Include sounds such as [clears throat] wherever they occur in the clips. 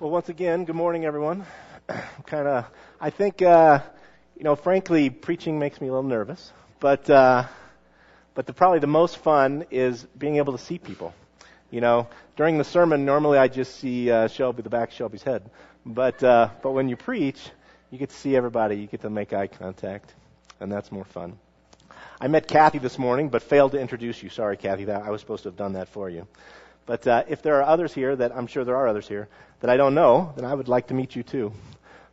Well, once again, good morning, everyone. [clears throat] kind of, I think, uh, you know, frankly, preaching makes me a little nervous, but, uh, but the, probably the most fun is being able to see people. You know, during the sermon, normally I just see uh, Shelby, the back of Shelby's head, but, uh, but when you preach, you get to see everybody, you get to make eye contact, and that's more fun. I met Kathy this morning, but failed to introduce you. Sorry, Kathy, that I was supposed to have done that for you. But uh, if there are others here that I'm sure there are others here that I don't know, then I would like to meet you too.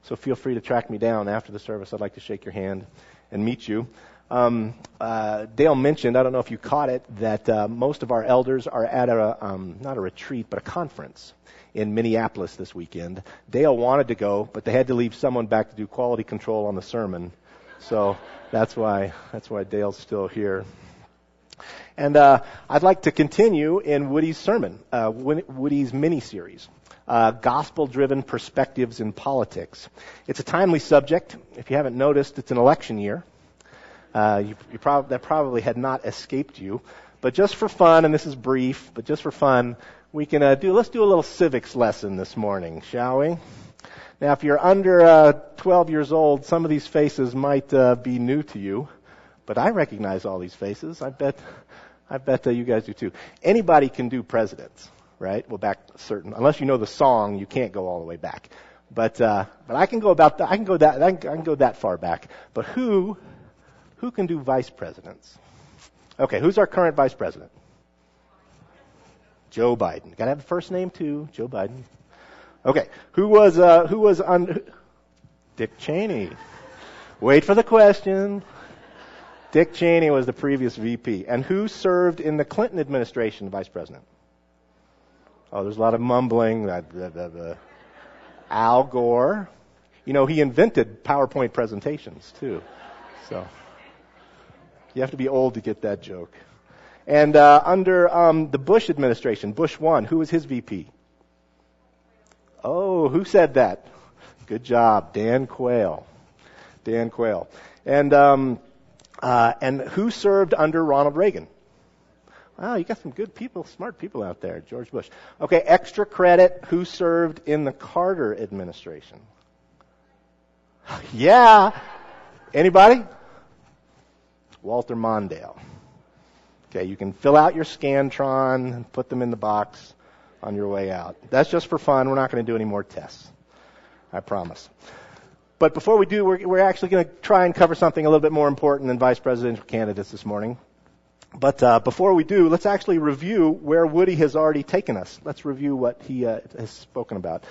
So feel free to track me down after the service. I'd like to shake your hand and meet you. Um, uh, Dale mentioned, I don't know if you caught it, that uh, most of our elders are at a, um, not a retreat, but a conference in Minneapolis this weekend. Dale wanted to go, but they had to leave someone back to do quality control on the sermon. So that's why, that's why Dale's still here. And uh, I'd like to continue in Woody's sermon, uh, Woody's mini series, uh, Gospel Driven Perspectives in Politics. It's a timely subject. If you haven't noticed, it's an election year. Uh, you, you prob- that probably had not escaped you. But just for fun, and this is brief, but just for fun, we can uh, do, let's do a little civics lesson this morning, shall we? Now, if you're under uh, 12 years old, some of these faces might be new to you. But I recognize all these faces. I bet, I bet you guys do too. Anybody can do presidents, right? Well, back certain, unless you know the song, you can't go all the way back. But, uh, but I can go about that, I can go that, I can, go that far back. But who, who can do vice presidents? Okay, who's our current vice president? Joe Biden. Got to have a first name too, Joe Biden. Okay, who was uh, who was on? Dick Cheney. Wait for the question. Dick Cheney was the previous VP. And who served in the Clinton administration, vice president? Oh, there's a lot of mumbling. Al Gore. You know, he invented PowerPoint presentations, too. So, you have to be old to get that joke. And uh, under um, the Bush administration, Bush 1, who was his VP? Oh, who said that? Good job, Dan Quayle. Dan Quayle. And um, uh, and who served under Ronald Reagan? Wow, you got some good people, smart people out there. George Bush. Okay, extra credit. Who served in the Carter administration? [laughs] yeah. Anybody? Walter Mondale. Okay, you can fill out your Scantron and put them in the box on your way out. That's just for fun. We're not going to do any more tests. I promise. But before we do, we're, we're actually going to try and cover something a little bit more important than vice presidential candidates this morning. But uh, before we do, let's actually review where Woody has already taken us. Let's review what he uh, has spoken about.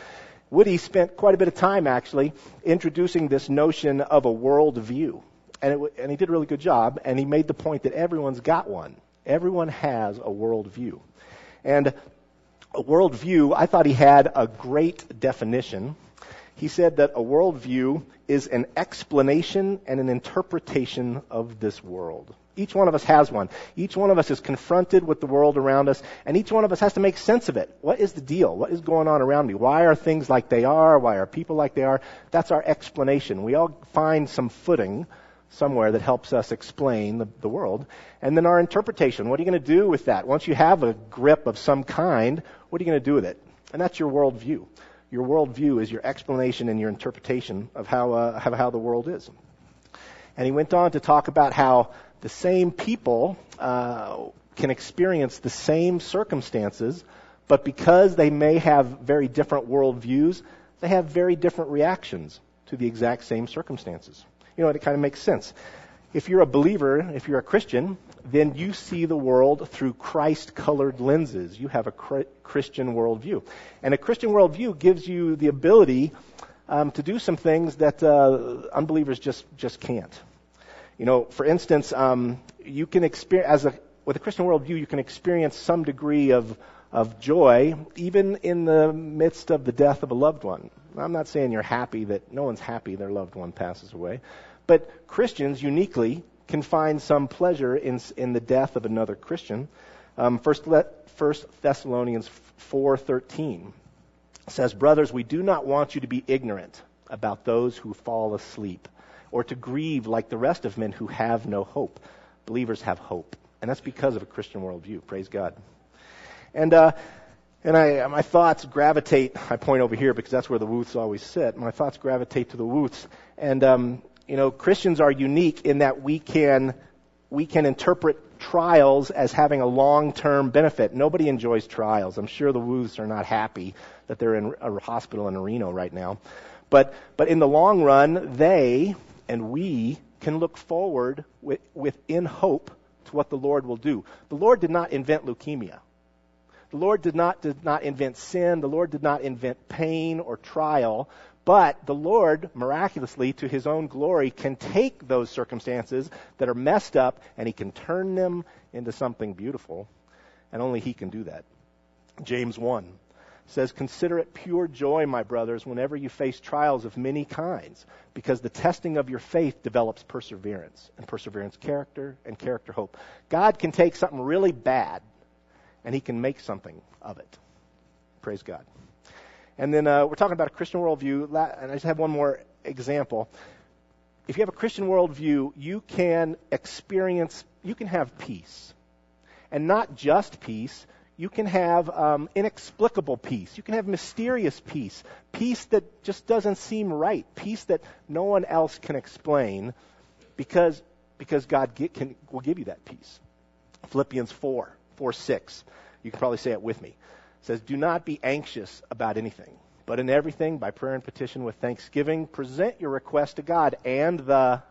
Woody spent quite a bit of time actually introducing this notion of a world view. And, and he did a really good job, and he made the point that everyone's got one. Everyone has a world view. And a world view, I thought he had a great definition he said that a worldview is an explanation and an interpretation of this world. Each one of us has one. Each one of us is confronted with the world around us, and each one of us has to make sense of it. What is the deal? What is going on around me? Why are things like they are? Why are people like they are? That's our explanation. We all find some footing somewhere that helps us explain the, the world. And then our interpretation. What are you going to do with that? Once you have a grip of some kind, what are you going to do with it? And that's your worldview your worldview is your explanation and your interpretation of how, uh, how, how the world is. And he went on to talk about how the same people uh, can experience the same circumstances, but because they may have very different worldviews, they have very different reactions to the exact same circumstances. You know, it kind of makes sense. If you're a believer, if you're a Christian, then you see the world through Christ colored lenses. You have a Christian worldview. And a Christian worldview gives you the ability um, to do some things that uh, unbelievers just, just can't. You know, for instance, um, you can experience, as a, with a Christian worldview, you can experience some degree of, of joy, even in the midst of the death of a loved one. I'm not saying you're happy that no one's happy their loved one passes away, but Christians uniquely can find some pleasure in, in the death of another Christian. Um, first, first Thessalonians 4:13 says, "Brothers, we do not want you to be ignorant about those who fall asleep, or to grieve like the rest of men who have no hope. Believers have hope, and that's because of a Christian worldview. Praise God." And uh, And I, my thoughts gravitate, I point over here because that's where the Wuths always sit. My thoughts gravitate to the Wuths. And, um, you know, Christians are unique in that we can, we can interpret trials as having a long-term benefit. Nobody enjoys trials. I'm sure the Wuths are not happy that they're in a hospital in Reno right now. But, but in the long run, they and we can look forward with, within hope to what the Lord will do. The Lord did not invent leukemia. The Lord did not, did not invent sin. The Lord did not invent pain or trial. But the Lord, miraculously, to his own glory, can take those circumstances that are messed up and he can turn them into something beautiful. And only he can do that. James 1 says, Consider it pure joy, my brothers, whenever you face trials of many kinds, because the testing of your faith develops perseverance, and perseverance, character, and character, hope. God can take something really bad and he can make something of it. Praise God. And then uh, we're talking about a Christian worldview, and I just have one more example. If you have a Christian worldview, you can experience, you can have peace. And not just peace, you can have um, inexplicable peace. You can have mysterious peace. Peace that just doesn't seem right. Peace that no one else can explain because, because God get, can, will give you that peace. Philippians 4 4 6. You can probably say it with me. Says, Do not be anxious about anything, but in everything, by prayer and petition with thanksgiving, present your request to God, and the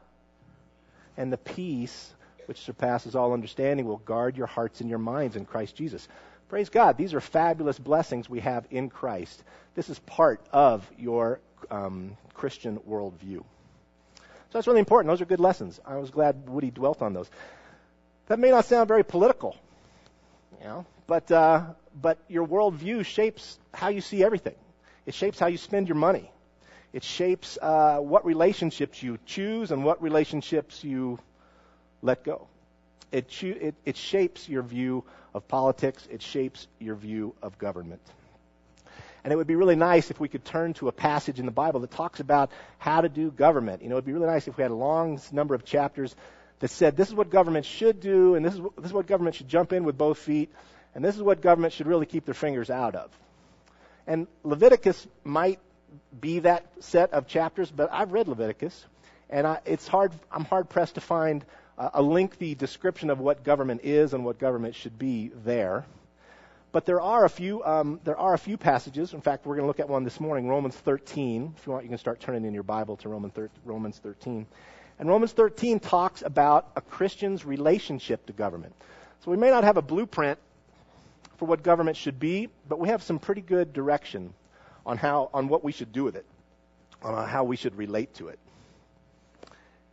and the peace which surpasses all understanding will guard your hearts and your minds in Christ Jesus. Praise God. These are fabulous blessings we have in Christ. This is part of your um, Christian worldview. So that's really important. Those are good lessons. I was glad Woody dwelt on those. That may not sound very political, you know, but uh, but your worldview shapes how you see everything. It shapes how you spend your money. It shapes uh, what relationships you choose and what relationships you let go. It, cho- it, it shapes your view of politics. It shapes your view of government. And it would be really nice if we could turn to a passage in the Bible that talks about how to do government. You know, it would be really nice if we had a long number of chapters that said this is what government should do, and this is, this is what government should jump in with both feet, and this is what government should really keep their fingers out of. And Leviticus might be that set of chapters, but I've read Leviticus, and I, it's hard. I'm hard pressed to find a, a lengthy description of what government is and what government should be there. But there are a few. Um, there are a few passages. In fact, we're going to look at one this morning, Romans 13. If you want, you can start turning in your Bible to Romans 13. And Romans 13 talks about a Christian's relationship to government. So we may not have a blueprint for what government should be, but we have some pretty good direction on how on what we should do with it, on how we should relate to it.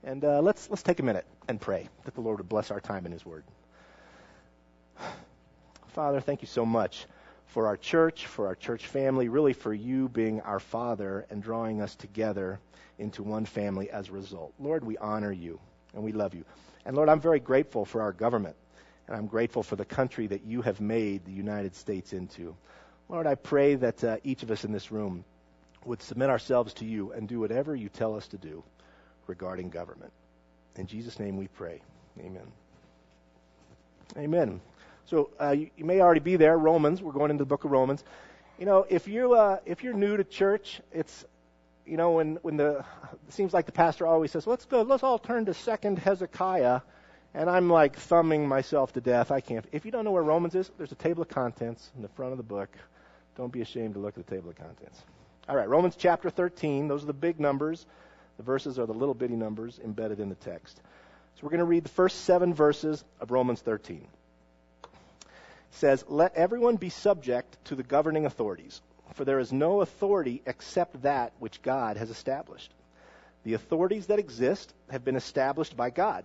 And uh, let's let's take a minute and pray that the Lord would bless our time in His Word. Father, thank you so much for our church, for our church family, really for you being our Father and drawing us together into one family as a result. Lord, we honor you and we love you. And Lord, I'm very grateful for our government. And I'm grateful for the country that you have made the United States into. Lord, I pray that uh, each of us in this room would submit ourselves to you and do whatever you tell us to do regarding government. In Jesus' name we pray. Amen. Amen. So uh, you, you, may already be there. Romans. We're going into the book of Romans. You know, if you uh, if you're new to church, it's you know when when the it seems like the pastor always says, "Let's go. Let's all turn to Second Hezekiah." And I'm like thumbing myself to death. I can't. If you don't know where Romans is, there's a table of contents in the front of the book. Don't be ashamed to look at the table of contents. All right, Romans chapter 13. Those are the big numbers. The verses are the little bitty numbers embedded in the text. So we're going to read the first seven verses of Romans 13. It says, Let everyone be subject to the governing authorities, for there is no authority except that which God has established. The authorities that exist have been established by God.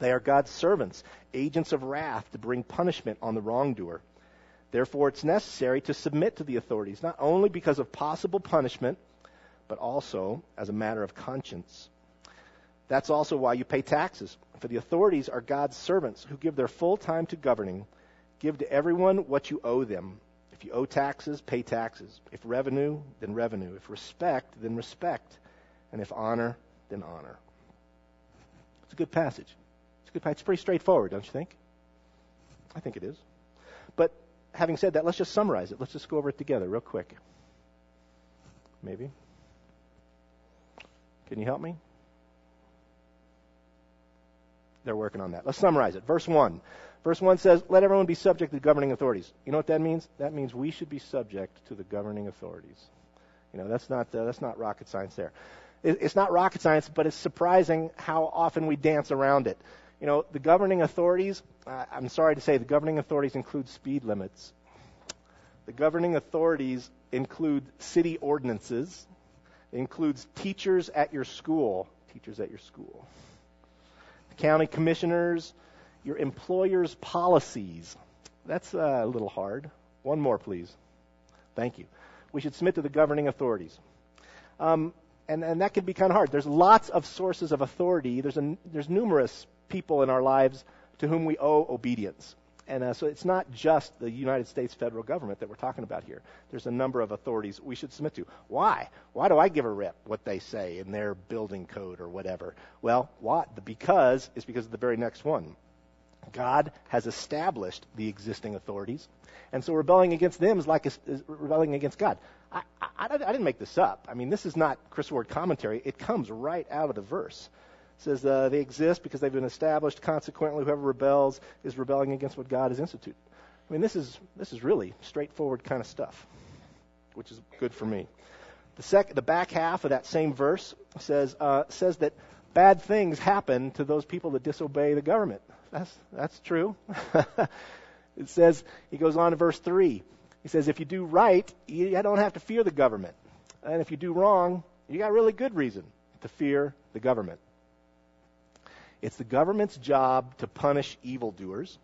They are God's servants, agents of wrath to bring punishment on the wrongdoer. Therefore, it's necessary to submit to the authorities, not only because of possible punishment, but also as a matter of conscience. That's also why you pay taxes. For the authorities are God's servants who give their full time to governing. Give to everyone what you owe them. If you owe taxes, pay taxes. If revenue, then revenue. If respect, then respect. And if honor, then honor. It's a good passage. It's good. It's pretty straightforward, don't you think? I think it is. But having said that, let's just summarize it. Let's just go over it together real quick. Maybe. Can you help me? They're working on that. Let's summarize it. Verse 1. Verse 1 says, Let everyone be subject to the governing authorities. You know what that means? That means we should be subject to the governing authorities. You know, that's not, uh, that's not rocket science there. It, it's not rocket science, but it's surprising how often we dance around it. You know, the governing authorities, uh, I'm sorry to say, the governing authorities include speed limits. The governing authorities include city ordinances. It includes teachers at your school. Teachers at your school. The county commissioners, your employer's policies. That's uh, a little hard. One more, please. Thank you. We should submit to the governing authorities. Um, and, and that can be kind of hard. There's lots of sources of authority. There's, a, there's numerous people in our lives to whom we owe obedience. And uh, so it's not just the United States federal government that we're talking about here. There's a number of authorities we should submit to. Why? Why do I give a rip what they say in their building code or whatever? Well, what? The because is because of the very next one. God has established the existing authorities, and so rebelling against them is like a, is rebelling against God. I, I, I, didn't make this up. I mean, this is not Chris Ward commentary. It comes right out of the verse says uh, they exist because they've been established. Consequently, whoever rebels is rebelling against what God has instituted. I mean, this is this is really straightforward kind of stuff, which is good for me. The sec- the back half of that same verse says uh, says that bad things happen to those people that disobey the government. That's that's true. [laughs] it says he goes on to verse three. He says if you do right, you don't have to fear the government, and if you do wrong, you got really good reason to fear the government. It's the government's job to punish evildoers,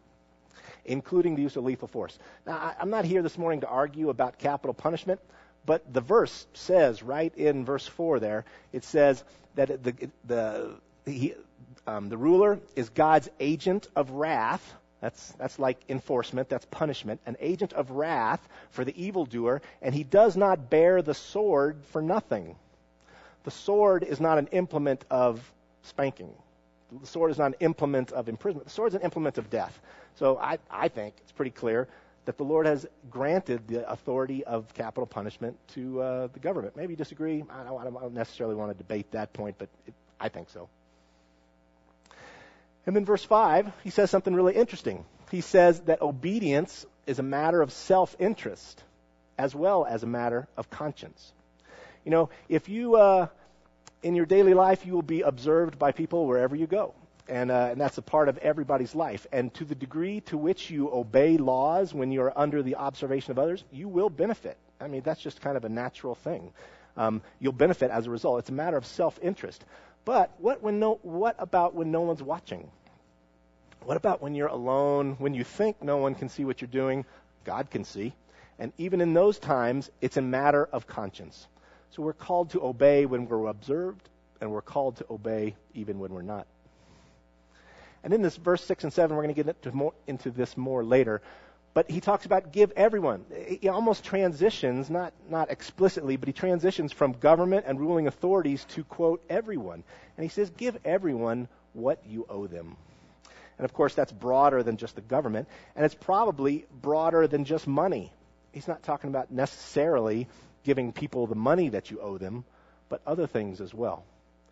including the use of lethal force. Now, I'm not here this morning to argue about capital punishment, but the verse says right in verse 4 there, it says that the, the, he, um, the ruler is God's agent of wrath. That's, that's like enforcement, that's punishment, an agent of wrath for the evildoer, and he does not bear the sword for nothing. The sword is not an implement of spanking the sword is not an implement of imprisonment. The sword is an implement of death. So I, I think it's pretty clear that the Lord has granted the authority of capital punishment to uh, the government. Maybe you disagree. I don't, I don't, necessarily want to debate that point, but it, I think so. And then verse 5, he says something really interesting. He says that obedience is a matter of self interest as well as a matter of conscience. You know, if you. Uh, in your daily life, you will be observed by people wherever you go. And, uh, and that's a part of everybody's life. And to the degree to which you obey laws when you're under the observation of others, you will benefit. I mean, that's just kind of a natural thing. Um, you'll benefit as a result. It's a matter of self-interest. But what, when no, what about when no one's watching? What about when you're alone, when you think no one can see what you're doing? God can see. And even in those times, it's a matter of conscience. So we're called to obey when we're observed, and we're called to obey even when we're not. And in this verse 6 and 7, we're going to get into, more, into this more later. But he talks about give everyone. He almost transitions, not, not explicitly, but he transitions from government and ruling authorities to, quote, everyone. And he says, give everyone what you owe them. And of course, that's broader than just the government. And it's probably broader than just money. He's not talking about necessarily giving people the money that you owe them, but other things as well.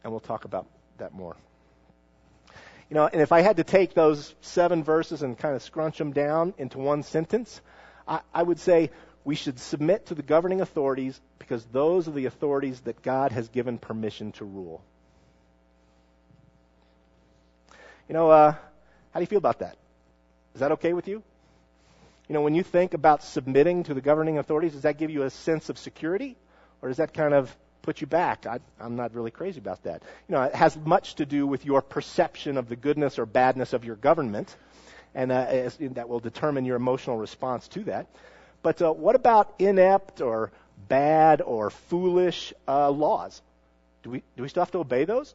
And we'll talk about that more. You know, and if I had to take those seven verses and kind of scrunch them down into one sentence, I, I would say we should submit to the governing authorities because those are the authorities that God has given permission to rule. You know, uh, how do you feel about that? Is that okay with you? You know, when you think about submitting to the governing authorities, does that give you a sense of security? Or does that kind of put you back? I, am not really crazy about that. You know, it has much to do with your perception of the goodness or badness of your government. and uh, as, that will determine your emotional response to that. But uh, what about inept or bad or foolish uh, laws? Do we, do we still have to obey those?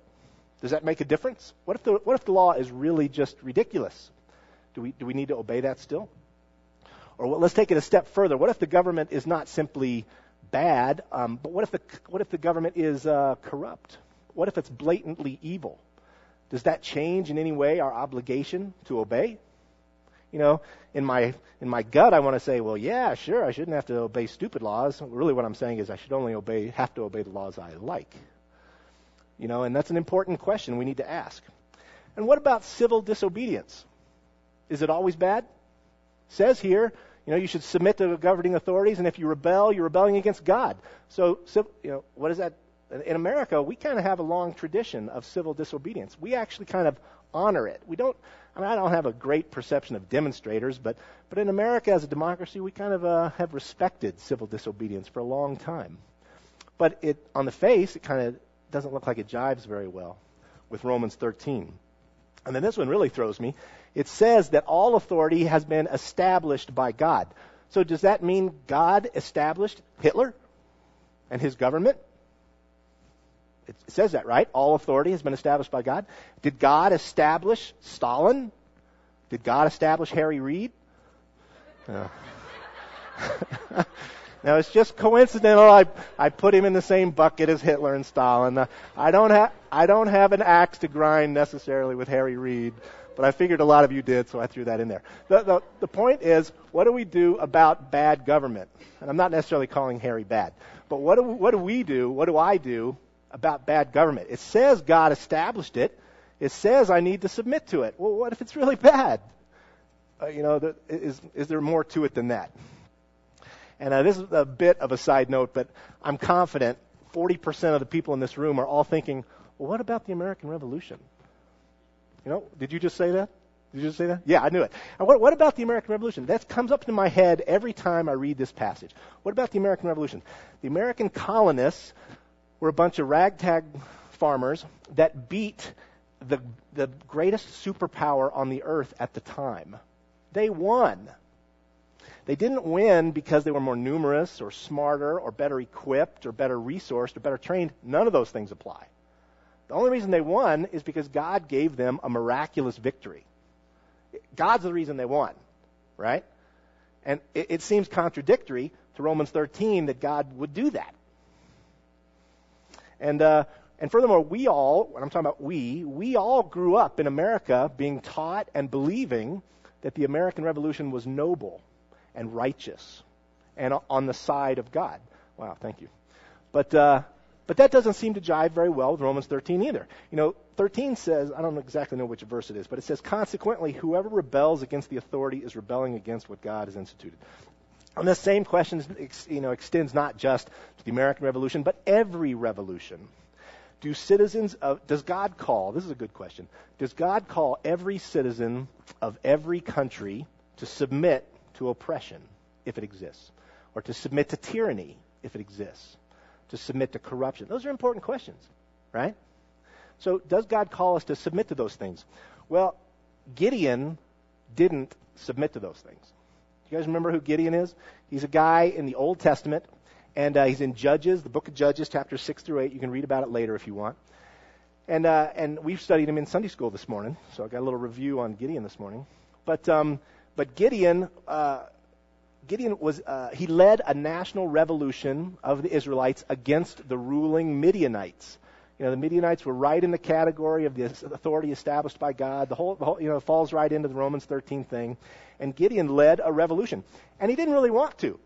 Does that make a difference? What if the, what if the law is really just ridiculous? Do we, do we need to obey that still? Or let's take it a step further. What if the government is not simply bad, um, but what if the, what if the government is uh, corrupt? What if it's blatantly evil? Does that change in any way our obligation to obey? You know, in my in my gut, I want to say, well, yeah, sure, I shouldn't have to obey stupid laws. Really, what I'm saying is I should only obey have to obey the laws I like. You know, and that's an important question we need to ask. And what about civil disobedience? Is it always bad? Says here, you know, you should submit to governing authorities, and if you rebel, you're rebelling against God. So, so you know, what is that? In America, we kind of have a long tradition of civil disobedience. We actually kind of honor it. We don't. I mean, I don't have a great perception of demonstrators, but but in America, as a democracy, we kind of uh, have respected civil disobedience for a long time. But it, on the face, it kind of doesn't look like it jives very well with Romans 13. And then this one really throws me. It says that all authority has been established by God. So does that mean God established Hitler and his government? It says that, right? All authority has been established by God. Did God establish Stalin? Did God establish Harry Reid? No. [laughs] Now it's just coincidental. I I put him in the same bucket as Hitler and Stalin. I don't have I don't have an axe to grind necessarily with Harry Reid, but I figured a lot of you did, so I threw that in there. The the, the point is, what do we do about bad government? And I'm not necessarily calling Harry bad, but what do what do we do? What do I do about bad government? It says God established it. It says I need to submit to it. Well, what if it's really [laughs] bad? Uh, you know, the, is is there more to it than that? And uh, this is a bit of a side note, but I'm confident 40% of the people in this room are all thinking, well, what about the American Revolution? You know, did you just say that? Did you just say that? Yeah, I knew it. And what, what about the American Revolution? That comes up in my head every time I read this passage. What about the American Revolution? The American colonists were a bunch of ragtag farmers that beat the, the greatest superpower on the earth at the time. They won. They didn't win because they were more numerous or smarter or better equipped or better resourced or better trained. None of those things apply. The only reason they won is because God gave them a miraculous victory. God's the reason they won, right? And it, it seems contradictory to Romans 13 that God would do that. And uh, and furthermore, we all, when I'm talking about we, we all grew up in America being taught and believing that the American Revolution was noble and righteous and on the side of God. Wow, thank you. But, uh, but that doesn't seem to jive very well with Romans 13 either. You know, 13 says, I don't exactly know which verse it is, but it says, consequently, whoever rebels against the authority is rebelling against what God has instituted. And the same question you know, extends not just to the American Revolution, but every revolution. Do citizens of, does God call, this is a good question, does God call every citizen of every country to submit to oppression, if it exists, or to submit to tyranny, if it exists, to submit to corruption? Those are important questions, right? So, does God call us to submit to those things? Well, Gideon didn't submit to those things. You guys remember who Gideon is? He's a guy in the Old Testament, and uh, he's in Judges, the book of Judges, chapter 6 through 8. You can read about it later if you want. And, uh, and we've studied him in Sunday school this morning, so I got a little review on Gideon this morning. But um, but Gideon, uh, Gideon was uh, he led a national revolution of the Israelites against the ruling Midianites. You know, the Midianites were right in the category of the authority established by God. The whole, the whole you know, falls right into the Romans 13 thing. And Gideon led a revolution. And he didn't really want to.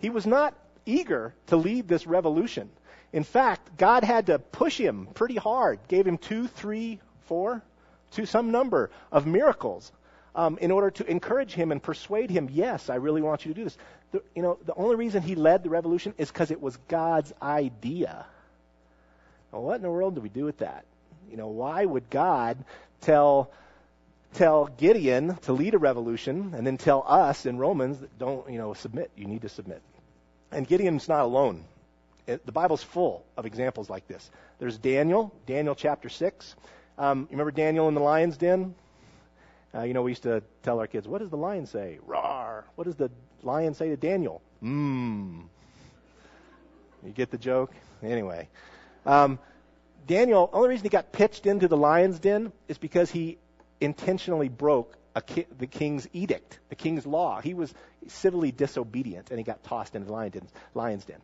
He was not eager to lead this revolution. In fact, God had to push him pretty hard, gave him two, three, four, to some number of miracles um, in order to encourage him and persuade him, yes, I really want you to do this. The, you know, the only reason he led the revolution is because it was God's idea. Well, what in the world do we do with that? You know, why would God tell tell Gideon to lead a revolution and then tell us in Romans that don't, you know, submit. You need to submit. And Gideon's not alone. It, the Bible's full of examples like this. There's Daniel, Daniel chapter 6. Um, you remember Daniel in the lion's den? Uh, you know, we used to tell our kids, what does the lion say? Roar. What does the lion say to Daniel? Mmm. You get the joke? Anyway. Um, Daniel, only reason he got pitched into the lion's den is because he intentionally broke ki- the king's edict, the king's law. He was civilly disobedient, and he got tossed into the lion's den. Lion's den.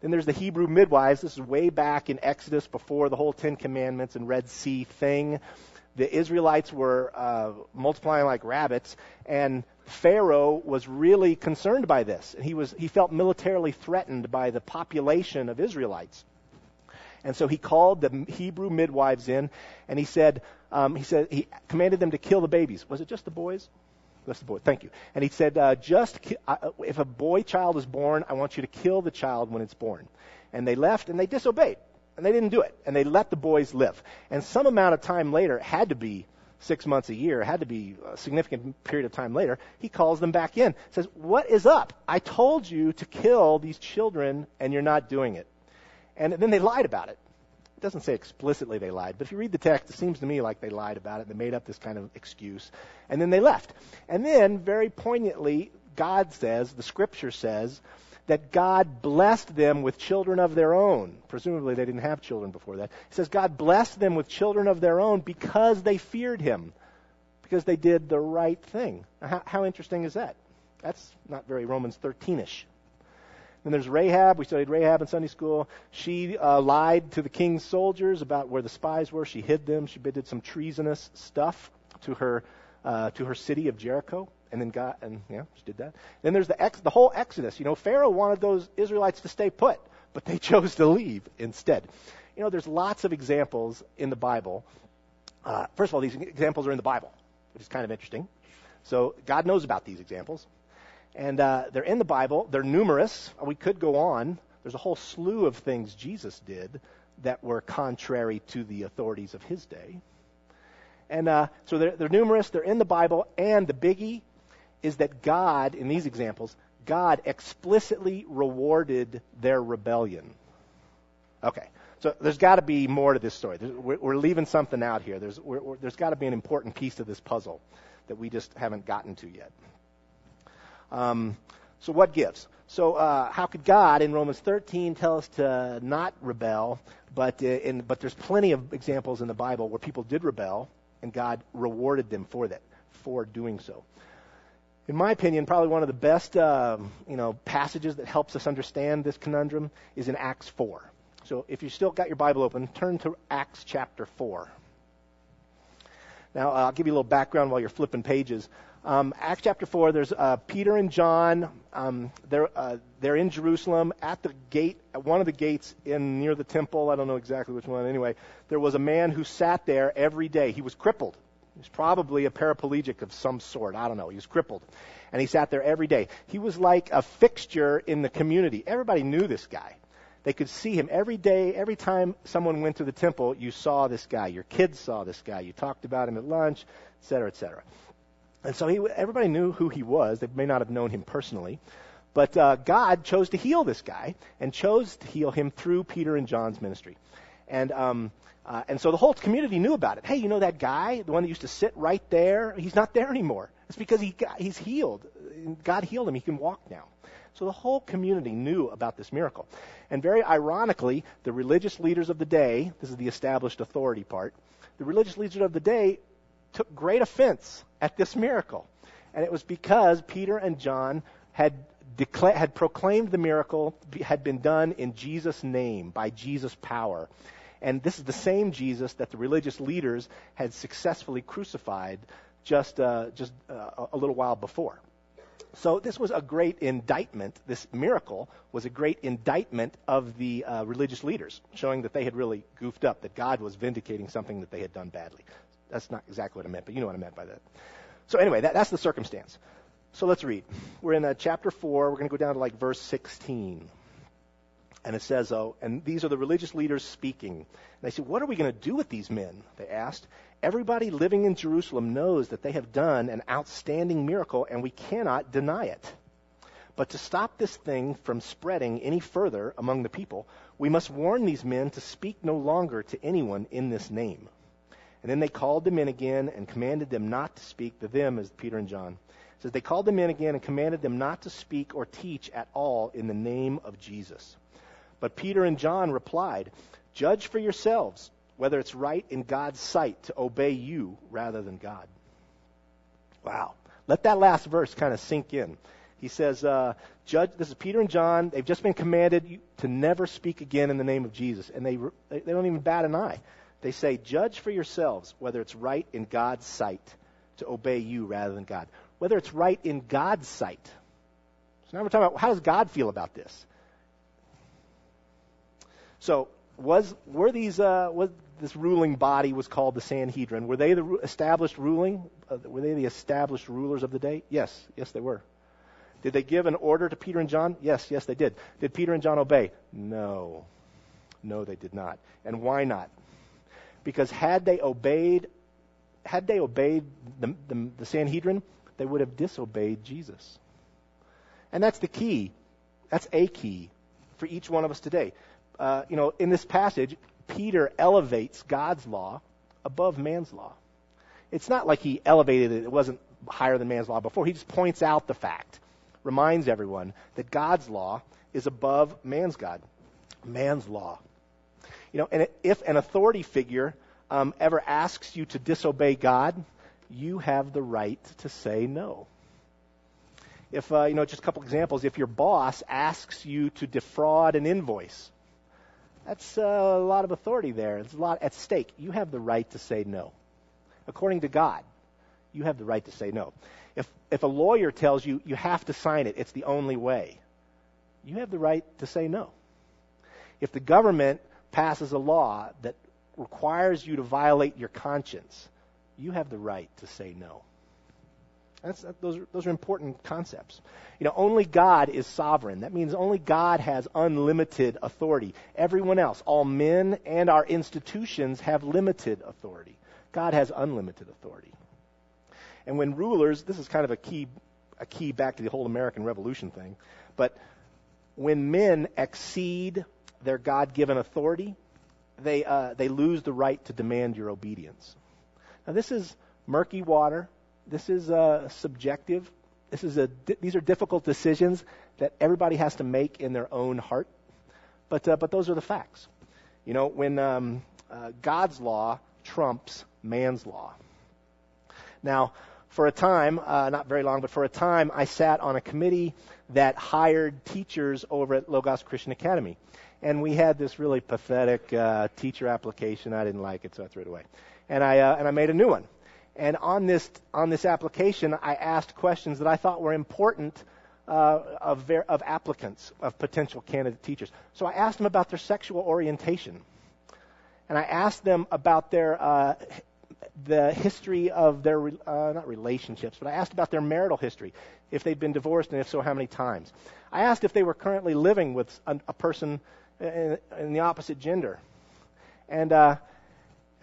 Then there's the Hebrew midwives. This is way back in Exodus before the whole Ten Commandments and Red Sea thing. The Israelites were uh, multiplying like rabbits, and Pharaoh was really concerned by this. He, was, he felt militarily threatened by the population of Israelites. And so he called the Hebrew midwives in, and he said, um, he said he commanded them to kill the babies. Was it just the boys? That's the boy. Thank you. And he said, uh, just ki- uh, if a boy child is born, I want you to kill the child when it's born. And they left and they disobeyed, and they didn't do it, and they let the boys live. And some amount of time later, had to be six months a year, had to be a significant period of time later. He calls them back in, says, "What is up? I told you to kill these children, and you're not doing it." And then they lied about it. It doesn't say explicitly they lied, but if you read the text, it seems to me like they lied about it. They made up this kind of excuse. And then they left. And then, very poignantly, God says, the scripture says, that God blessed them with children of their own. Presumably they didn't have children before that. He says God blessed them with children of their own because they feared him, because they did the right thing. How, how interesting is that? That's not very Romans 13 ish. Then there's Rahab. We studied Rahab in Sunday school. She uh, lied to the king's soldiers about where the spies were. She hid them. She did some treasonous stuff to her uh, to her city of Jericho, and then got and yeah, she did that. Then there's the ex, the whole Exodus. You know, Pharaoh wanted those Israelites to stay put, but they [laughs] chose to leave instead. You know, there's lots of examples in the Bible. Uh, first of all, these examples are in the Bible, which is kind of interesting. So God knows about these examples. And uh, they're in the Bible. They're numerous. We could go on. There's a whole slew of things Jesus did that were contrary to the authorities of his day. And uh, so they're, they're numerous. They're in the Bible. And the biggie is that God, in these examples, God explicitly rewarded their rebellion. Okay. So there's got to be more to this story. We're, leaving something out here. There's, there's got to be an important piece to this puzzle that we just haven't gotten to yet. Um, so what gives? So uh, how could God in Romans 13 tell us to not rebel? But uh, in, but there's plenty of examples in the Bible where people did rebel, and God rewarded them for that, for doing so. In my opinion, probably one of the best uh, you know passages that helps us understand this conundrum is in Acts 4. So if you still got your Bible open, turn to Acts chapter 4. Now, uh, I'll give you a little background while you're flipping pages. Um, Acts chapter 4, there's uh, Peter and John. Um, they're, uh, they're in Jerusalem at the gate, at one of the gates in near the temple. I don't know exactly which one. Anyway, there was a man who sat there every day. He was crippled. He was probably a paraplegic of some sort. I don't know. He was crippled. And he sat there every day. He was like a fixture in the community. Everybody knew this guy. They could see him every day. Every time someone went to the temple, you saw this guy. Your kids saw this guy. You talked about him at lunch, et cetera, et cetera. And so he, everybody knew who he was. They may not have known him personally. But uh, God chose to heal this guy and chose to heal him through Peter and John's ministry. And, um, uh, and so the whole community knew about it. Hey, you know that guy, the one that used to sit right there? He's not there anymore. It's because he got, he's healed. God healed him. He can walk now. So the whole community knew about this miracle. And very ironically, the religious leaders of the day, this is the established authority part, the religious leaders of the day took great offense at this miracle. And it was because Peter and John had decla- had proclaimed the miracle had been done in Jesus' name, by Jesus' power. And this is the same Jesus that the religious leaders had successfully crucified just, uh, just uh, a little while before. So this was a great indictment. This miracle was a great indictment of the uh, religious leaders, showing that they had really goofed up, that God was vindicating something that they had done badly. That's not exactly what I meant, but you know what I meant by that. So anyway, that, that's the circumstance. So let's read. We're in uh, chapter 4. We're going to go down to like verse 16. And it says, oh, and these are the religious leaders speaking. And they said, What are we going to do with these men? They asked. Everybody living in Jerusalem knows that they have done an outstanding miracle, and we cannot deny it. But to stop this thing from spreading any further among the people, we must warn these men to speak no longer to anyone in this name. And then they called them in again and commanded them not to speak. The them is Peter and John. It says they called them in again and commanded them not to speak or teach at all in the name of Jesus. But Peter and John replied, Judge for yourselves whether it's right in God's sight to obey you rather than God. Wow. Let that last verse kind of sink in. He says, uh, Judge, this is Peter and John. They've just been commanded to never speak again in the name of Jesus. And they, they don't even bat an eye. They say, Judge for yourselves whether it's right in God's sight to obey you rather than God. Whether it's right in God's sight. So now we're talking about how does God feel about this? So was were these uh, was this ruling body was called the Sanhedrin? Were they the established ruling? Uh, were they the established rulers of the day? Yes, yes they were. Did they give an order to Peter and John? Yes, yes they did. Did Peter and John obey? No, no they did not. And why not? Because had they obeyed, had they obeyed the, the, the Sanhedrin, they would have disobeyed Jesus. And that's the key. That's a key for each one of us today uh, you know, in this passage, Peter elevates God's law above man's law. It's not like he elevated it, it wasn't higher than man's law before. He just points out the fact, reminds everyone that God's law is above man's God, man's law. You know, and if an authority figure um, ever asks you to disobey God, you have the right to say no. If, uh, you know, just a couple examples, if your boss asks you to defraud an invoice, that's uh, a lot of authority there. It's a lot at stake. You have the right to say no. According to God, you have the right to say no. If, if a lawyer tells you you have to sign it, it's the only way, you have the right to say no. If the government passes a law that requires you to violate your conscience, you have the right to say no. That's, those, are, those are important concepts. You know, only God is sovereign. That means only God has unlimited authority. Everyone else, all men and our institutions, have limited authority. God has unlimited authority. And when rulers, this is kind of a key, a key back to the whole American Revolution thing, but when men exceed their God-given authority, they uh, they lose the right to demand your obedience. Now, this is murky water this is uh, subjective. This is a, these are difficult decisions that everybody has to make in their own heart. But, uh, but those are the facts. You know, when um, uh, God's law trumps man's law. Now, for a time, uh, not very long, but for a time, I sat on a committee that hired teachers over at Logos Christian Academy. And we had this really pathetic uh, teacher application. I didn't like it, so I threw it away. And I, uh, and I made a new one. And on this, on this application, I asked questions that I thought were important uh, of, ver- of applicants, of potential candidate teachers. So I asked them about their sexual orientation. And I asked them about their, uh, the history of their, uh, not relationships, but I asked about their marital history, if they'd been divorced, and if so, how many times. I asked if they were currently living with a, a person in, in, the opposite gender. And, uh,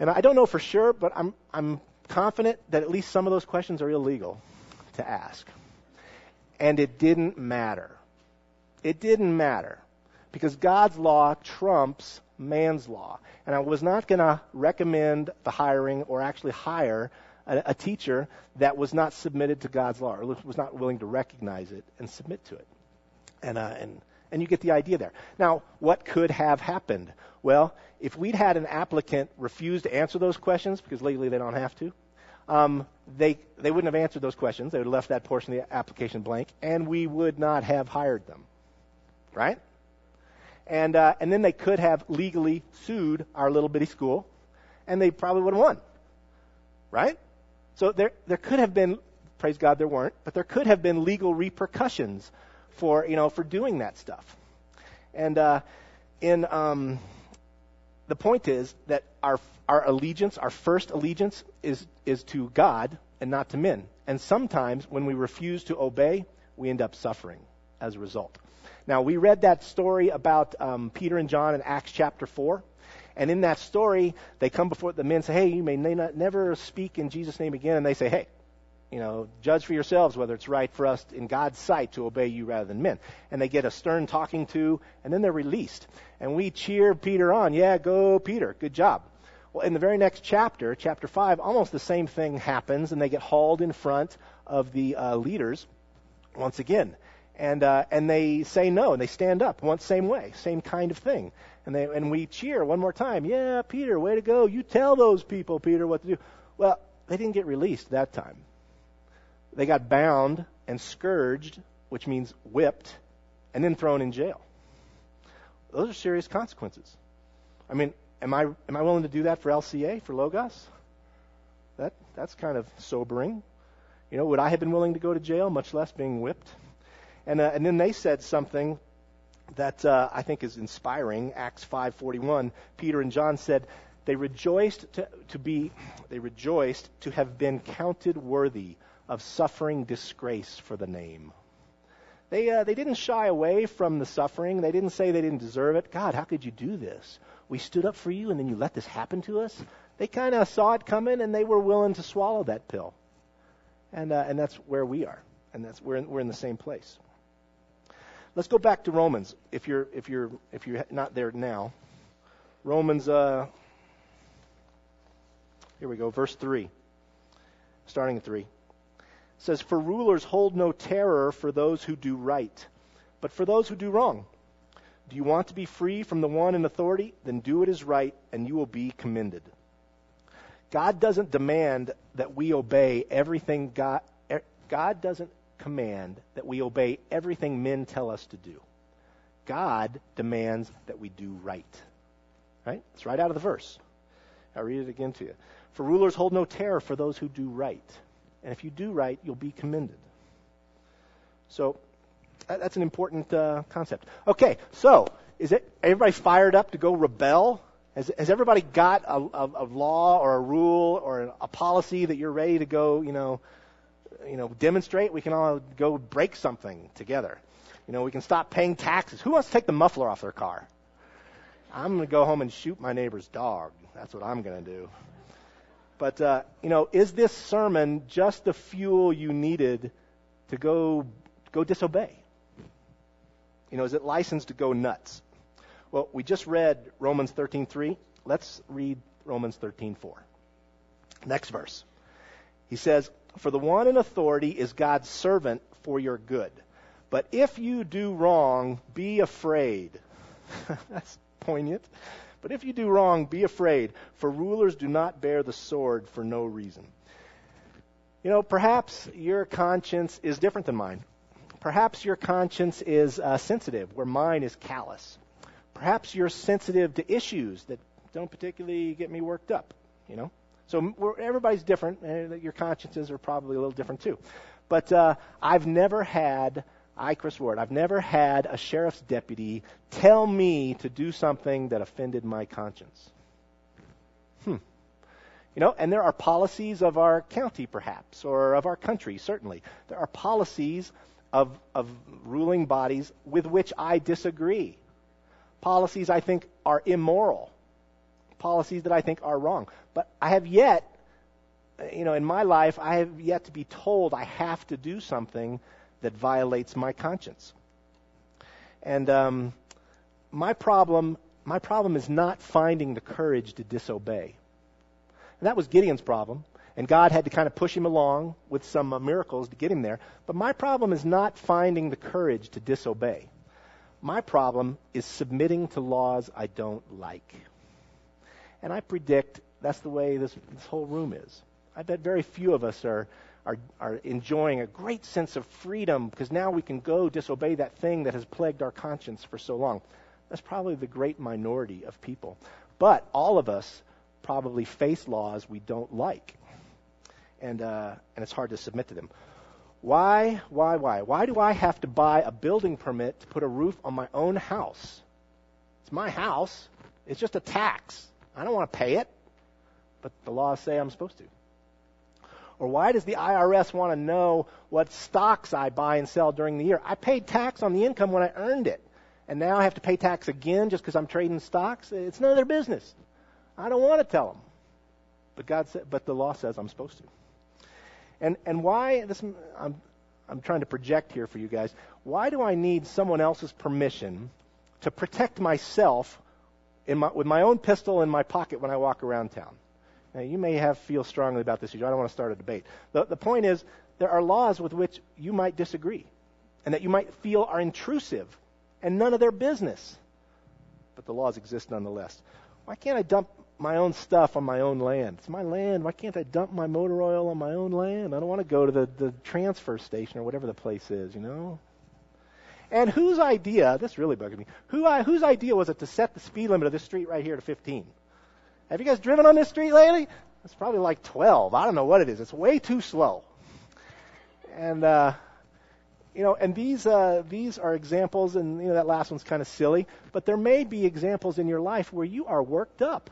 and I don't know for sure, but I'm, I'm confident that at least some of those questions are illegal to ask. And it didn't matter. It didn't matter because God's law trumps man's law. And I was not going to recommend the hiring or actually hire a, a, teacher that was not submitted to God's law or was not willing to recognize it and submit to it. And, uh, and, and you get the idea there. Now, what could have happened? Well, if we'd had an applicant refuse to answer those questions, because legally they don't have to, um, they, they wouldn't have answered those questions. They would have left that portion of the application blank, and we would not have hired them. Right? And, uh, and then they could have legally sued our little bitty school, and they probably would have won. Right? So there, there could have been, praise God there weren't, but there could have been legal repercussions for, you know, for doing that stuff. And uh, in, um, the point is that our, our allegiance, our first allegiance, is, is to God and not to men. And sometimes when we refuse to obey, we end up suffering as a result. Now, we read that story about um, Peter and John in Acts chapter 4. And in that story, they come before the men and say, Hey, you may never speak in Jesus' name again. And they say, Hey, you know, judge for yourselves whether it's right for us in God's sight to obey you rather than men. And they get a stern talking to, and then they're released. And we cheer Peter on. Yeah, go Peter. Good job. Well, in the very next chapter, chapter 5, almost the same thing happens, and they get hauled in front of the uh, leaders once again. And, uh, and they say no, and they stand up once same way, same kind of thing. And, they, and we cheer one more time. Yeah, Peter, way to go. You tell those people, Peter, what to do. Well, they didn't get released that time. They got bound and scourged, which means whipped, and then thrown in jail. Those are serious consequences. I mean, am I am I willing to do that for LCA for Logos? That that's kind of sobering. You know, would I have been willing to go to jail, much less being whipped? And uh, and then they said something that uh, I think is inspiring. Acts 5:41. Peter and John said they rejoiced to, to be they rejoiced to have been counted worthy of suffering disgrace for the name. They, uh, they didn't shy away from the suffering. They didn't say they didn't deserve it. God, how could you do this? We stood up for you and then you let this happen to us? They kind of saw it coming and they were willing to swallow that pill. And, uh, and that's where we are. And that's, we're, in, we're in the same place. Let's go back to Romans if you're, if you're, if you're not there now. Romans, uh, here we go, verse 3. Starting at 3 says, For rulers hold no terror for those who do right, but for those who do wrong. Do you want to be free from the one in authority? Then do what is right, and you will be commended. God doesn't demand that we obey everything God, er, God doesn't command that we obey everything men tell us to do. God demands that we do right. Right? It's right out of the verse. I'll read it again to you. For rulers hold no terror for those who do right. And if you do right, you'll be commended. So that's an important uh, concept. Okay, so is it everybody fired up to go rebel? Has, has everybody got a, a, a, law or a rule or a policy that you're ready to go, you know, you know, demonstrate? We can all go break something together. You know, we can stop paying taxes. Who wants to take the muffler off their car? I'm going to go home and shoot my neighbor's dog. That's what I'm going to do. But, uh, you know, is this sermon just the fuel you needed to go, go disobey? You know, is it licensed to go nuts? Well, we just read Romans 13:3. Let's read Romans 13:4. Next verse. He says, "For the one in authority is God's servant for your good. But if you do wrong, be afraid." [laughs] That's poignant. But if you do wrong, be afraid, for rulers do not bear the sword for no reason. You know, perhaps your conscience is different than mine. Perhaps your conscience is uh, sensitive, where mine is callous. Perhaps you're sensitive to issues that don't particularly get me worked up, you know? So everybody's different, and your consciences are probably a little different too. But uh, I've never had I, Chris Ward, I've never had a sheriff's deputy tell me to do something that offended my conscience. Hmm. You know, and there are policies of our county, perhaps, or of our country, certainly. There are policies of, of ruling bodies with which I disagree. Policies I think are immoral. Policies that I think are wrong. But I have yet, you know, in my life, I have yet to be told I have to do something that violates my conscience. And um, my problem, my problem is not finding the courage to disobey. And that was Gideon's problem. And God had to kind of push him along with some uh, miracles to get him there. But my problem is not finding the courage to disobey. My problem is submitting to laws I don't like. And I predict that's the way this, this whole room is. I bet very few of us are are, are enjoying a great sense of freedom because now we can go disobey that thing that has plagued our conscience for so long. That's probably the great minority of people. But all of us probably face laws we don't like. And, uh, and it's hard to submit to them. Why, why, why? Why do I have to buy a building permit to put a roof on my own house? It's my house. It's just a tax. I don't want to pay it. But the laws say I'm supposed to. Or why does the IRS want to know what stocks I buy and sell during the year? I paid tax on the income when I earned it. And now I have to pay tax again just because I'm trading stocks? It's none of their business. I don't want to tell them. But God said, but the law says I'm supposed to. And and why this I'm I'm trying to project here for you guys. Why do I need someone else's permission to protect myself in my, with my own pistol in my pocket when I walk around town. Now, you may have feel strongly about this issue. I don't want to start a debate. The, the point is, there are laws with which you might disagree, and that you might feel are intrusive, and none of their business. But the laws exist nonetheless. Why can't I dump my own stuff on my own land? It's my land. Why can't I dump my motor oil on my own land? I don't want to go to the, the transfer station or whatever the place is, you know? And whose idea, this really bugged me, who, uh, whose idea was it to set the speed limit of this street right here to 15? Have you guys driven on this street lately? It's probably like 12. I don't know what it is. It's way too slow. And, uh, you know, and these, uh, these are examples, and, you know, that last one's kind of silly, but there may be examples in your life where you are worked up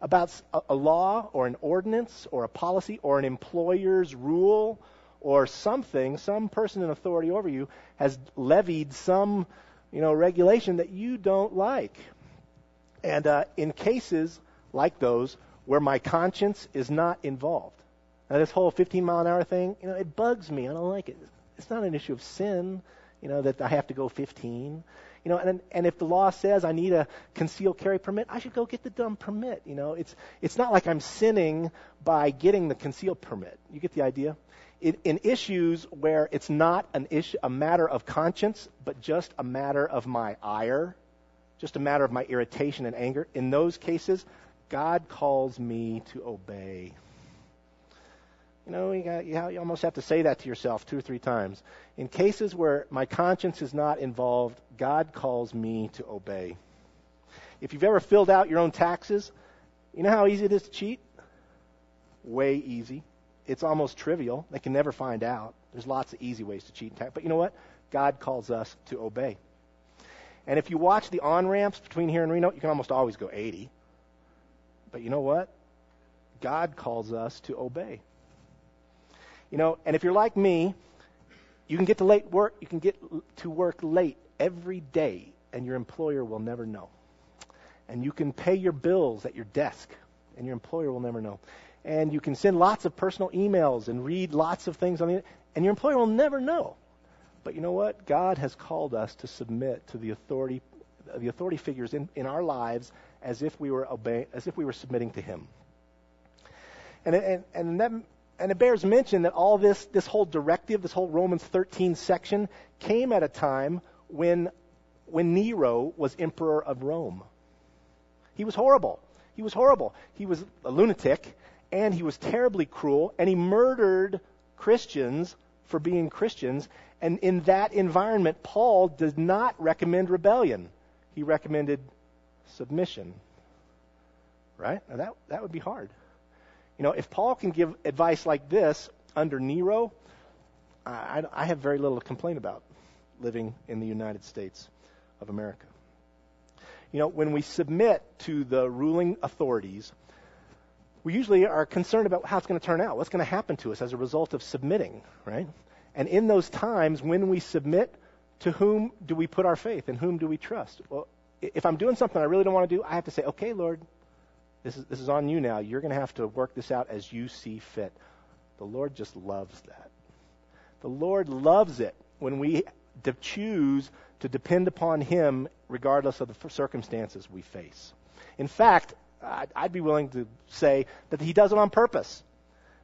about a, a law or an ordinance or a policy or an employer's rule or something, some person in authority over you has levied some, you know, regulation that you don't like. And uh, in cases like those where my conscience is not involved. Now, this whole 15 mile an hour thing, you know, it bugs me. I don't like it. It's not an issue of sin, you know, that I have to go 15. You know, and and if the law says I need a concealed carry permit, I should go get the dumb permit. You know, it's it's not like I'm sinning by getting the concealed permit. You get the idea? In, in issues where it's not an issue, a matter of conscience, but just a matter of my ire, just a matter of my irritation and anger, in those cases, God calls me to obey. You know, you, got, you, almost have to say that to yourself two or three times. In cases where my conscience is not involved, God calls me to obey. If you've ever filled out your own taxes, you know how easy it is to cheat? Way easy. It's almost trivial. They can never find out. There's lots of easy ways to cheat tax. But you know what? God calls us to obey. And if you watch the on ramps between here and Reno, you can almost always go 80. But you know what? God calls us to obey. You know, and if you're like me, you can get to late work, you can get to work late every day and your employer will never know. And you can pay your bills at your desk and your employer will never know. And you can send lots of personal emails and read lots of things on the and your employer will never know. But you know what? God has called us to submit to the authority the authority figures in, in our lives as if we were obeying, as if we were submitting to Him. And, and, and, that, and it bears mention that all this, this whole directive, this whole Romans 13 section, came at a time when, when Nero was emperor of Rome. He was horrible. He was horrible. He was a lunatic, and he was terribly cruel, and he murdered Christians for being Christians. And in that environment, Paul does not recommend rebellion. He recommended submission. Right? Now that, that would be hard. You know, if Paul can give advice like this under Nero, I, I have very little to complain about living in the United States of America. You know, when we submit to the ruling authorities, we usually are concerned about how it's going to turn out, what's going to happen to us as a result of submitting, right? And in those times when we submit, to whom do we put our faith and whom do we trust? Well, if I'm doing something I really don't want to do, I have to say, okay, Lord, this is, this is on you now. You're going to have to work this out as you see fit. The Lord just loves that. The Lord loves it when we de- choose to depend upon Him regardless of the circumstances we face. In fact, I'd, I'd be willing to say that He does it on purpose.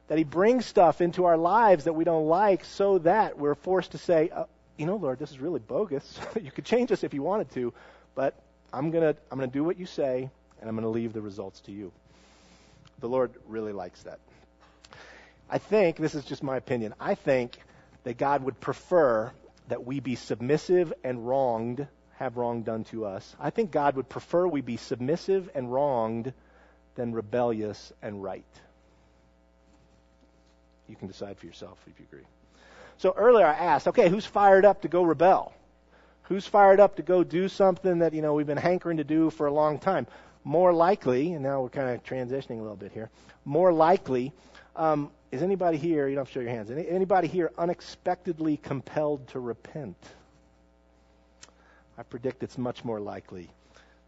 That He brings stuff into our lives that we don't like so that we're forced to say, uh, you know, Lord, this is really bogus. [laughs] you could change this if you wanted to, but I'm going to I'm going to do what you say, and I'm going to leave the results to you. The Lord really likes that. I think, this is just my opinion, I think that God would prefer that we be submissive and wronged, have wrong done to us. I think God would prefer we be submissive and wronged than rebellious and right. You can decide for yourself if you agree. So earlier I asked, okay, who's fired up to go rebel? Who's fired up to go do something that, you know, we've been hankering to do for a long time? More likely, and now we're kind of transitioning a little bit here, more likely, um, is anybody here, you don't have to show your hands, anybody here unexpectedly compelled to repent? I predict it's much more likely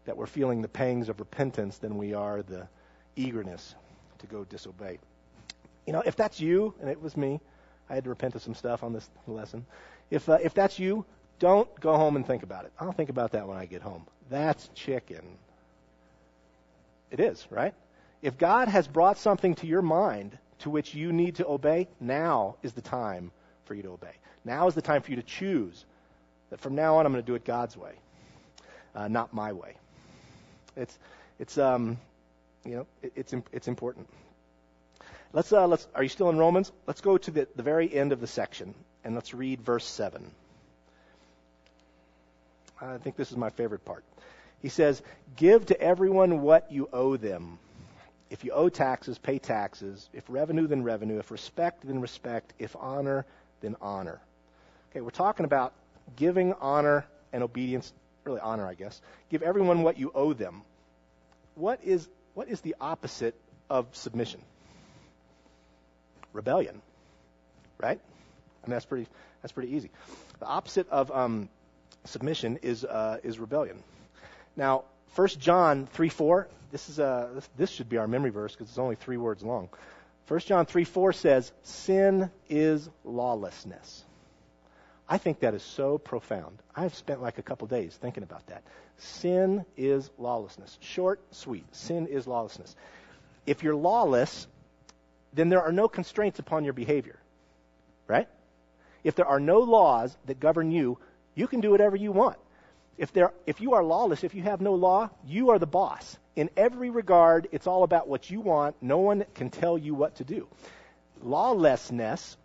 that we're feeling the pangs of repentance than we are the eagerness to go disobey. You know, if that's you, and it was me, I had to repent of some stuff on this lesson. If, uh, if that's you, don't go home and think about it. I'll think about that when I get home. That's chicken. It is, right? If God has brought something to your mind to which you need to obey, now is the time for you to obey. Now is the time for you to choose that from now on I'm going to do it God's way, uh, not my way. It's, it's, um, you know, it, it's, it's important. Let's, uh, let's, are you still in Romans? Let's go to the, the very end of the section and let's read verse 7. I think this is my favorite part. He says, Give to everyone what you owe them. If you owe taxes, pay taxes. If revenue, then revenue. If respect, then respect. If honor, then honor. Okay, we're talking about giving honor and obedience, really honor, I guess. Give everyone what you owe them. What is, what is the opposite of submission? Rebellion, right? I mean, that's pretty, that's pretty easy. The opposite of um, submission is, uh, is rebellion. Now, 1 John 3 4, this, is a, this, this should be our memory verse because it's only three words long. 1 John 3 4 says, Sin is lawlessness. I think that is so profound. I've spent like a couple days thinking about that. Sin is lawlessness. Short, sweet. Sin is lawlessness. If you're lawless, then there are no constraints upon your behavior. Right? If there are no laws that govern you, you can do whatever you want. If, there, if you are lawless, if you have no law, you are the boss. In every regard, it's all about what you want. No one can tell you what to do. Lawlessness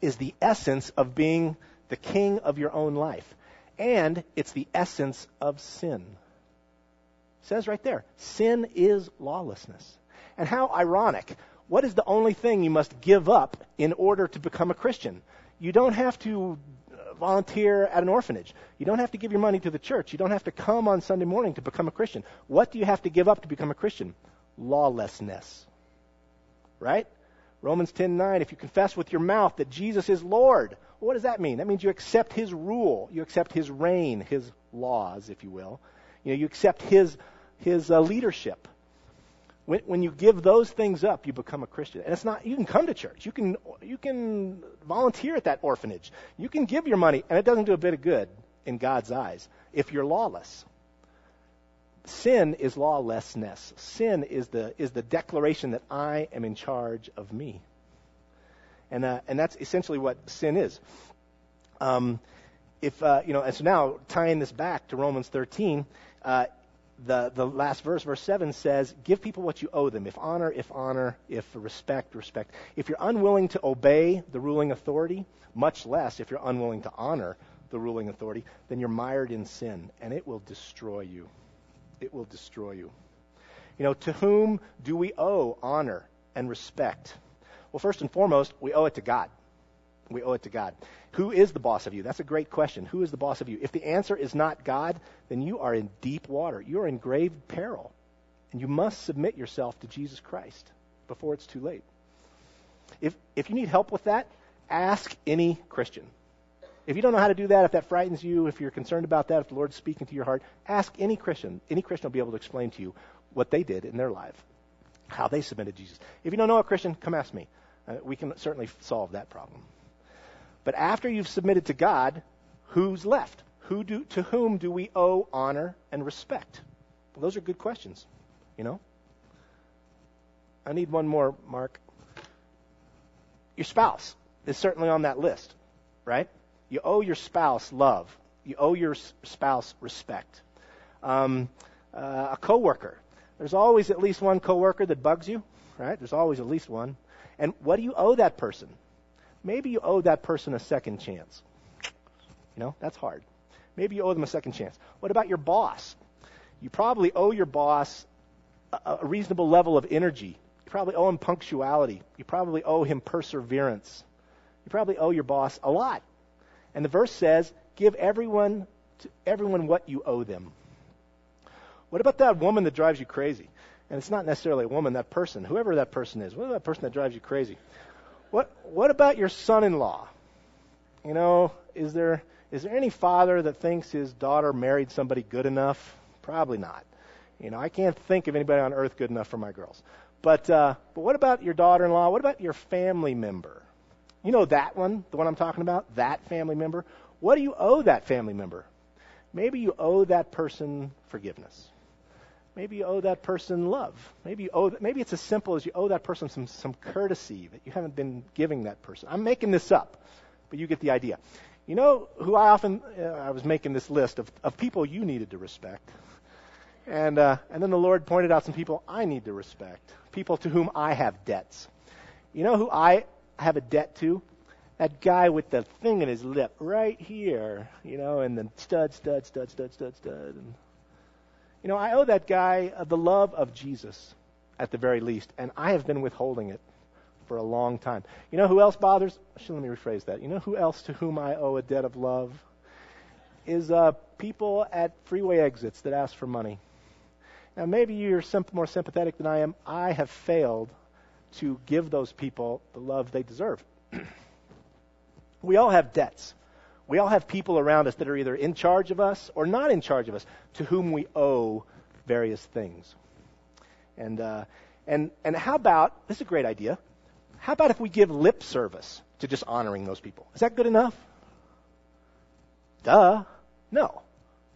is the essence of being the king of your own life. And it's the essence of sin. It says right there, sin is lawlessness. And how ironic. What is the only thing you must give up in order to become a Christian? You don't have to volunteer at an orphanage. You don't have to give your money to the church. You don't have to come on Sunday morning to become a Christian. What do you have to give up to become a Christian? Lawlessness. Right? Romans 10:9 if you confess with your mouth that Jesus is Lord. What does that mean? That means you accept his rule, you accept his reign, his laws, if you will. You know, you accept his his uh, leadership. When, when you give those things up, you become a Christian. And it's not, you can come to church. You can, you can volunteer at that orphanage. You can give your money, and it doesn't do a bit of good in God's eyes if you're lawless. Sin is lawlessness. Sin is the, is the declaration that I am in charge of me. And, uh, and that's essentially what sin is. Um, if, uh, you know, and so now tying this back to Romans 13, uh, the, the last verse, verse 7 says, Give people what you owe them. If honor, if honor, if respect, respect. If you're unwilling to obey the ruling authority, much less if you're unwilling to honor the ruling authority, then you're mired in sin, and it will destroy you. It will destroy you. You know, to whom do we owe honor and respect? Well, first and foremost, we owe it to God. We owe it to God. Who is the boss of you? That's a great question. Who is the boss of you? If the answer is not God, then you are in deep water. You are in grave peril. And you must submit yourself to Jesus Christ before it's too late. If, if you need help with that, ask any Christian. If you don't know how to do that, if that frightens you, if you're concerned about that, if the Lord's speaking to your heart, ask any Christian. Any Christian will be able to explain to you what they did in their life, how they submitted Jesus. If you don't know a Christian, come ask me. Uh, we can certainly solve that problem. But after you've submitted to God, who's left? Who do, to whom do we owe honor and respect? Well, those are good questions, you know? I need one more, Mark. Your spouse is certainly on that list, right? You owe your spouse love. You owe your spouse respect. Um, uh, a coworker. There's always at least one coworker that bugs you, right? There's always at least one. And what do you owe that person? Maybe you owe that person a second chance. You know, that's hard. Maybe you owe them a second chance. What about your boss? You probably owe your boss a, a reasonable level of energy. You probably owe him punctuality. You probably owe him perseverance. You probably owe your boss a lot. And the verse says, give everyone to everyone what you owe them. What about that woman that drives you crazy? And it's not necessarily a woman, that person, whoever that person is. What about that person that drives you crazy? What, what about your son in law? You know, is there, is there any father that thinks his daughter married somebody good enough? Probably not. You know, I can't think of anybody on earth good enough for my girls. But, uh, but what about your daughter in law? What about your family member? You know that one, the one I'm talking about? That family member? What do you owe that family member? Maybe you owe that person forgiveness. Maybe you owe that person love. Maybe you owe, maybe it's as simple as you owe that person some, some courtesy that you haven't been giving that person. I'm making this up, but you get the idea. You know who I often, uh, I was making this list of, of people you needed to respect. And, uh, and then the Lord pointed out some people I need to respect, people to whom I have debts. You know who I have a debt to? That guy with the thing in his lip right here, you know, and the stud, stud, stud, stud, stud, stud. And you know, I owe that guy uh, the love of Jesus at the very least, and I have been withholding it for a long time. You know who else bothers? Actually, let me rephrase that. You know who else to whom I owe a debt of love? Is uh, people at freeway exits that ask for money. Now, maybe you're more sympathetic than I am. I have failed to give those people the love they deserve. [clears throat] we all have debts. We all have people around us that are either in charge of us or not in charge of us, to whom we owe various things. And uh, and and how about this is a great idea. How about if we give lip service to just honoring those people? Is that good enough? Duh. No.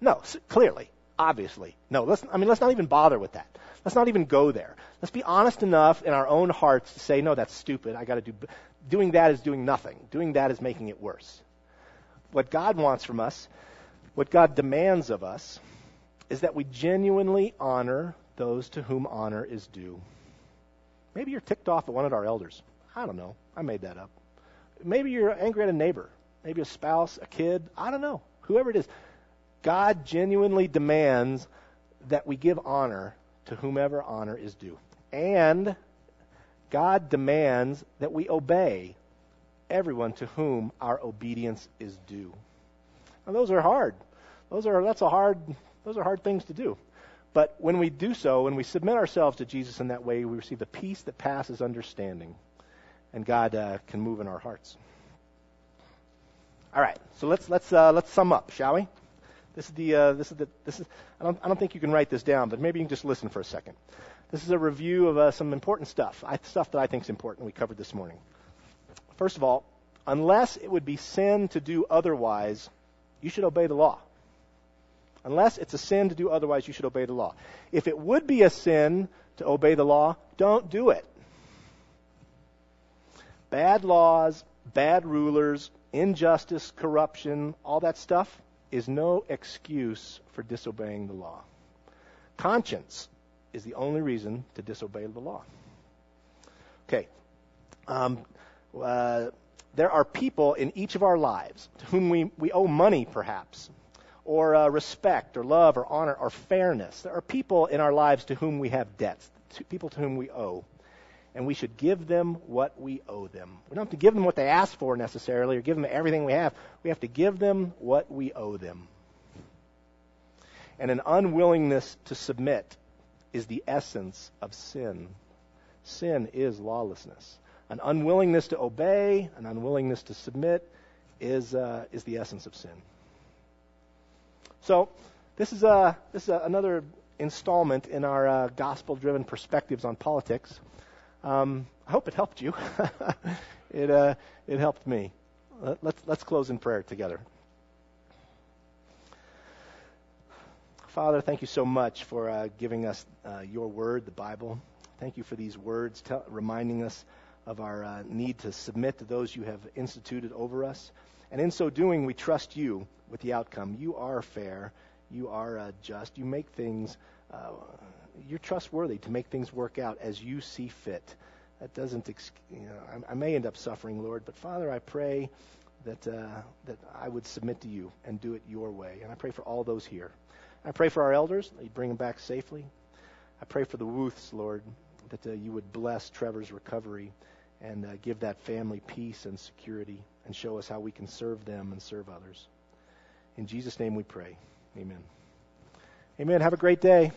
No. Clearly, obviously, no. Let's. I mean, let's not even bother with that. Let's not even go there. Let's be honest enough in our own hearts to say, no, that's stupid. I got to do. Doing that is doing nothing. Doing that is making it worse what God wants from us, what God demands of us, is that we genuinely honor those to whom honor is due. Maybe you're ticked off at one of our elders. I don't know. I made that up. Maybe you're angry at a neighbor, maybe a spouse, a kid. I don't know. Whoever it is. God genuinely demands that we give honor to whomever honor is due. And God demands that we obey everyone to whom our obedience is due. Now those are hard. Those are that's a hard those are hard things to do. But when we do so, when we submit ourselves to Jesus in that way, we receive the peace that passes understanding, and God uh, can move in our hearts. All right, so let's let's uh, let's sum up, shall we? This is the uh, this is the this is I don't I don't think you can write this down, but maybe you can just listen for a second. This is a review of uh, some important stuff, stuff that I think is important. We covered this morning. First of all, unless it would be sin to do otherwise, you should obey the law. Unless it's a sin to do otherwise, you should obey the law. If it would be a sin to obey the law, don't do it. Bad laws, bad rulers, injustice, corruption, all that stuff is no excuse for disobeying the law. Conscience is the only reason to disobey the law. Okay. Um, uh, there are people in each of our lives to whom we, we owe money, perhaps, or uh, respect, or love, or honor, or fairness. There are people in our lives to whom we have debts, to people to whom we owe. And we should give them what we owe them. We don't have to give them what they ask for necessarily, or give them everything we have. We have to give them what we owe them. And an unwillingness to submit is the essence of sin. Sin is lawlessness. An unwillingness to obey, an unwillingness to submit is, uh, is the essence of sin. So, this is, uh, this is another installment in our uh, gospel driven perspectives on politics. Um, I hope it helped you. [laughs] it, uh, it helped me. Let's, let's close in prayer together. Father, thank you so much for uh, giving us uh, your word, the Bible. Thank you for these words, tell, reminding us of our uh, need to submit to those you have instituted over us. And in so doing, we trust you with the outcome. You are fair. You are uh, just. You make things, uh, you're trustworthy to make things work out as you see fit. That doesn't, ex- you know, I, I, may end up suffering, Lord, but Father, I pray that, uh, that I would submit to you and do it your way. And I pray for all those here. I pray for our elders, that you bring them back safely. I pray for the Wuths, Lord, that uh, you would bless Trevor's recovery and uh, give that family peace and security and show us how we can serve them and serve others. In Jesus' name we pray. Amen. Amen. Have a great day.